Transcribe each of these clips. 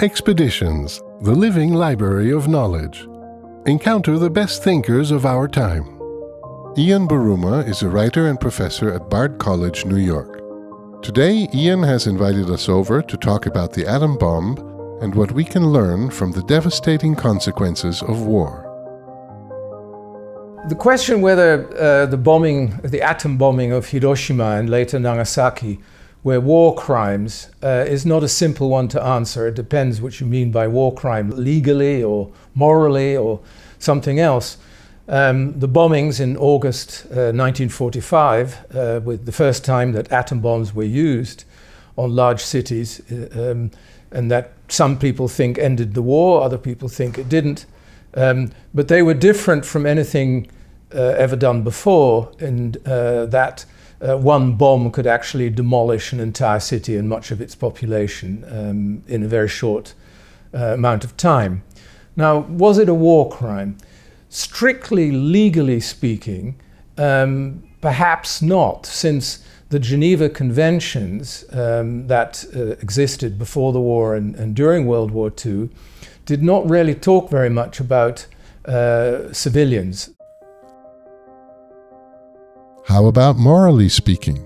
Expeditions, the living library of knowledge. Encounter the best thinkers of our time. Ian Buruma is a writer and professor at Bard College, New York. Today, Ian has invited us over to talk about the atom bomb and what we can learn from the devastating consequences of war. The question whether uh, the bombing, the atom bombing of Hiroshima and later Nagasaki were war crimes uh, is not a simple one to answer. It depends what you mean by war crime, legally or morally or something else. Um, the bombings in August uh, 1945, uh, with the first time that atom bombs were used on large cities, uh, um, and that some people think ended the war, other people think it didn't. Um, but they were different from anything uh, ever done before, and uh, that uh, one bomb could actually demolish an entire city and much of its population um, in a very short uh, amount of time. Now, was it a war crime? Strictly legally speaking, um, perhaps not, since the Geneva Conventions um, that uh, existed before the war and, and, during World War II did not really talk very much about uh, civilians. How about morally speaking?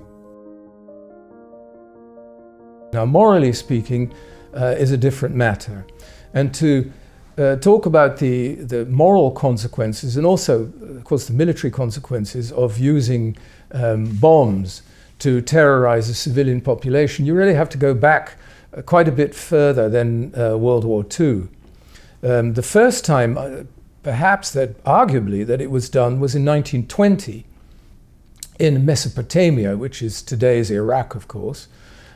Now, morally speaking uh, is a different matter. And to uh, talk about the, the moral consequences and also, of course, the military consequences of using um, bombs to terrorize a civilian population, you really have to go back uh, quite a bit further than uh, World War II. Um, the first time, uh, perhaps that arguably, that it was done was in 1920 in Mesopotamia, which is today's Iraq, of course,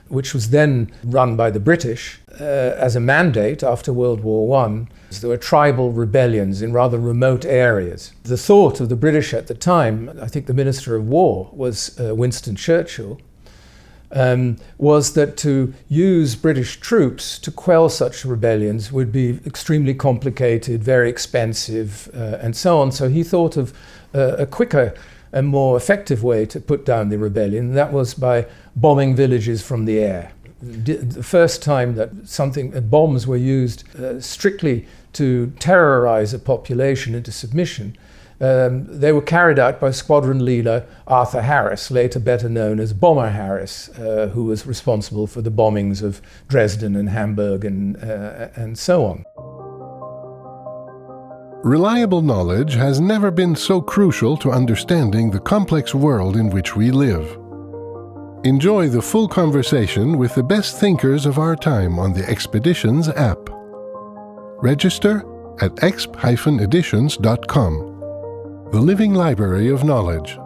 which was then run by the British uh, as a mandate after World War I. There were tribal rebellions in rather remote areas. The thought of the British at the time, I think the Minister of War was uh, Winston Churchill, um, was that to use British troops to quell such rebellions would be extremely complicated, very expensive, uh, and so on. So he thought of uh, a quicker a more effective way to put down the rebellion. That was by bombing villages from the air. The first time that something uh, bombs were used uh, strictly to terrorize a population into submission, um, they were carried out by squadron leader Arthur Harris, later better known as Bomber Harris, uh, who was responsible for the bombings of Dresden and Hamburg and, uh, and so on. Reliable knowledge has never been so crucial to understanding the complex world in which we live. Enjoy the full conversation with the best thinkers of our time on the Expeditions app. Register at exp-editions.com, the living library of knowledge.